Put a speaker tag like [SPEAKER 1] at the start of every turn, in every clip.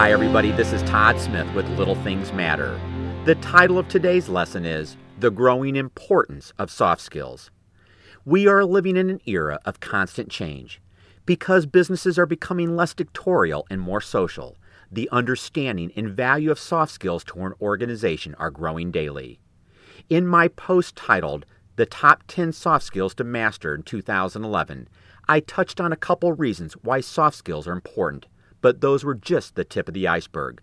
[SPEAKER 1] Hi, everybody. This is Todd Smith with Little Things Matter. The title of today's lesson is The Growing Importance of Soft Skills. We are living in an era of constant change. Because businesses are becoming less dictatorial and more social, the understanding and value of soft skills to an organization are growing daily. In my post titled The Top 10 Soft Skills to Master in 2011, I touched on a couple reasons why soft skills are important but those were just the tip of the iceberg.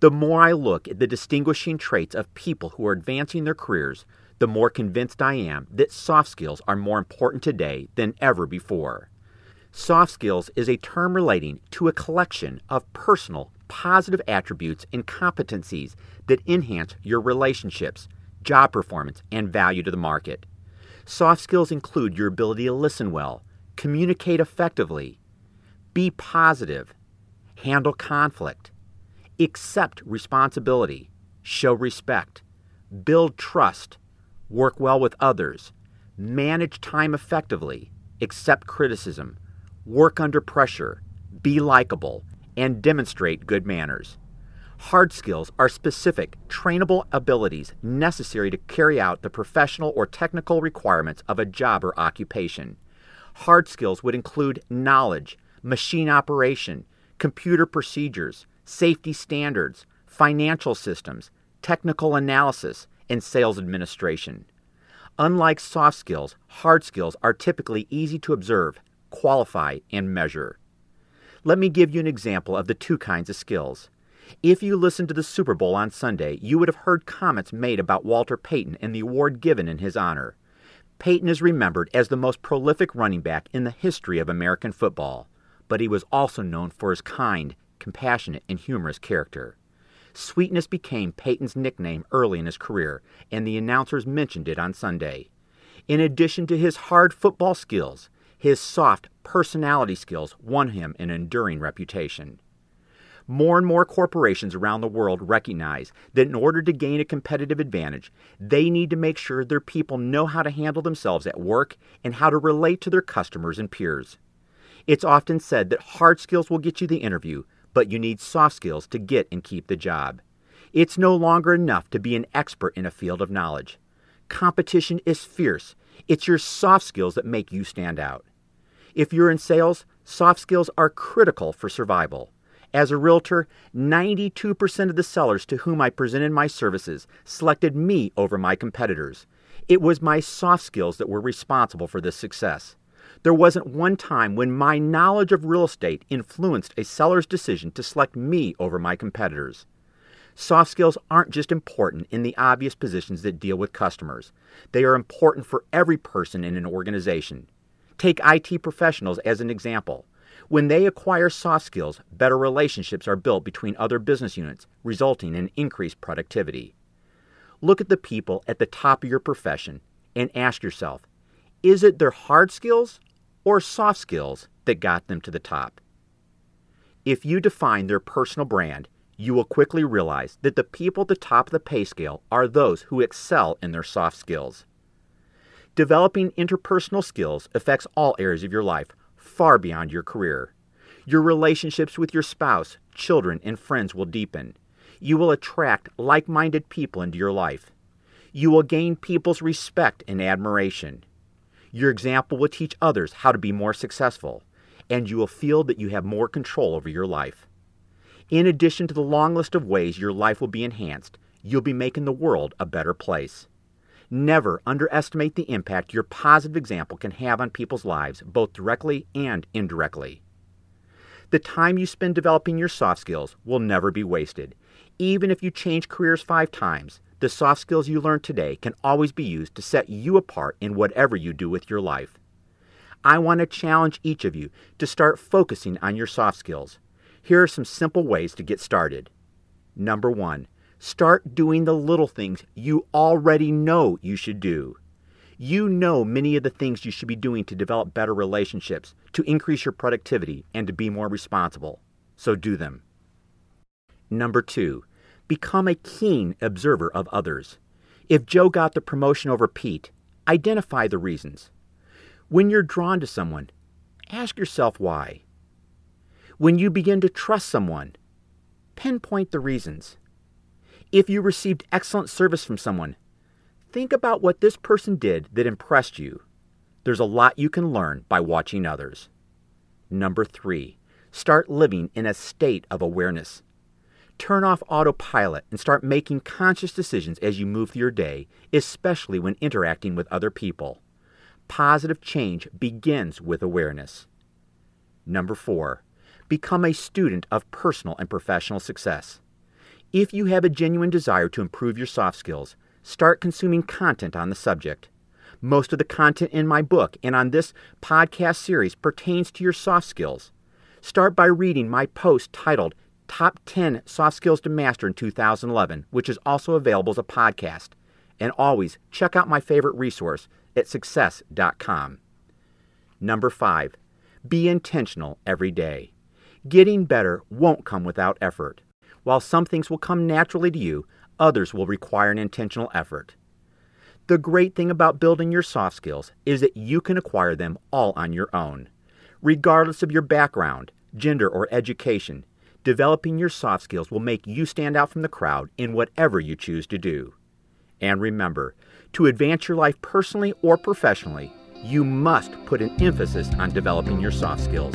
[SPEAKER 1] The more I look at the distinguishing traits of people who are advancing their careers, the more convinced I am that soft skills are more important today than ever before. Soft skills is a term relating to a collection of personal, positive attributes and competencies that enhance your relationships, job performance, and value to the market. Soft skills include your ability to listen well, communicate effectively, be positive, handle conflict, accept responsibility, show respect, build trust, work well with others, manage time effectively, accept criticism, work under pressure, be likable, and demonstrate good manners. Hard skills are specific, trainable abilities necessary to carry out the professional or technical requirements of a job or occupation. Hard skills would include knowledge, machine operation, computer procedures, safety standards, financial systems, technical analysis, and sales administration. Unlike soft skills, hard skills are typically easy to observe, qualify, and measure. Let me give you an example of the two kinds of skills. If you listened to the Super Bowl on Sunday, you would have heard comments made about Walter Payton and the award given in his honor. Payton is remembered as the most prolific running back in the history of American football but he was also known for his kind, compassionate, and humorous character. Sweetness became Payton's nickname early in his career, and the announcers mentioned it on Sunday. In addition to his hard football skills, his soft personality skills won him an enduring reputation. More and more corporations around the world recognize that in order to gain a competitive advantage, they need to make sure their people know how to handle themselves at work and how to relate to their customers and peers. It's often said that hard skills will get you the interview, but you need soft skills to get and keep the job. It's no longer enough to be an expert in a field of knowledge. Competition is fierce. It's your soft skills that make you stand out. If you're in sales, soft skills are critical for survival. As a realtor, 92% of the sellers to whom I presented my services selected me over my competitors. It was my soft skills that were responsible for this success. There wasn't one time when my knowledge of real estate influenced a seller's decision to select me over my competitors. Soft skills aren't just important in the obvious positions that deal with customers. They are important for every person in an organization. Take IT professionals as an example. When they acquire soft skills, better relationships are built between other business units, resulting in increased productivity. Look at the people at the top of your profession and ask yourself is it their hard skills or soft skills that got them to the top. If you define their personal brand, you will quickly realize that the people at the top of the pay scale are those who excel in their soft skills. Developing interpersonal skills affects all areas of your life, far beyond your career. Your relationships with your spouse, children, and friends will deepen. You will attract like minded people into your life. You will gain people's respect and admiration. Your example will teach others how to be more successful, and you will feel that you have more control over your life. In addition to the long list of ways your life will be enhanced, you'll be making the world a better place. Never underestimate the impact your positive example can have on people's lives, both directly and indirectly. The time you spend developing your soft skills will never be wasted. Even if you change careers five times, the soft skills you learn today can always be used to set you apart in whatever you do with your life. I want to challenge each of you to start focusing on your soft skills. Here are some simple ways to get started. Number one, start doing the little things you already know you should do. You know many of the things you should be doing to develop better relationships, to increase your productivity, and to be more responsible. So do them. Number two, Become a keen observer of others. If Joe got the promotion over Pete, identify the reasons. When you're drawn to someone, ask yourself why. When you begin to trust someone, pinpoint the reasons. If you received excellent service from someone, think about what this person did that impressed you. There's a lot you can learn by watching others. Number three, start living in a state of awareness. Turn off autopilot and start making conscious decisions as you move through your day, especially when interacting with other people. Positive change begins with awareness. Number four, become a student of personal and professional success. If you have a genuine desire to improve your soft skills, start consuming content on the subject. Most of the content in my book and on this podcast series pertains to your soft skills. Start by reading my post titled Top 10 Soft Skills to Master in 2011, which is also available as a podcast. And always check out my favorite resource at success.com. Number five, be intentional every day. Getting better won't come without effort. While some things will come naturally to you, others will require an intentional effort. The great thing about building your soft skills is that you can acquire them all on your own. Regardless of your background, gender, or education, developing your soft skills will make you stand out from the crowd in whatever you choose to do. And remember, to advance your life personally or professionally, you must put an emphasis on developing your soft skills.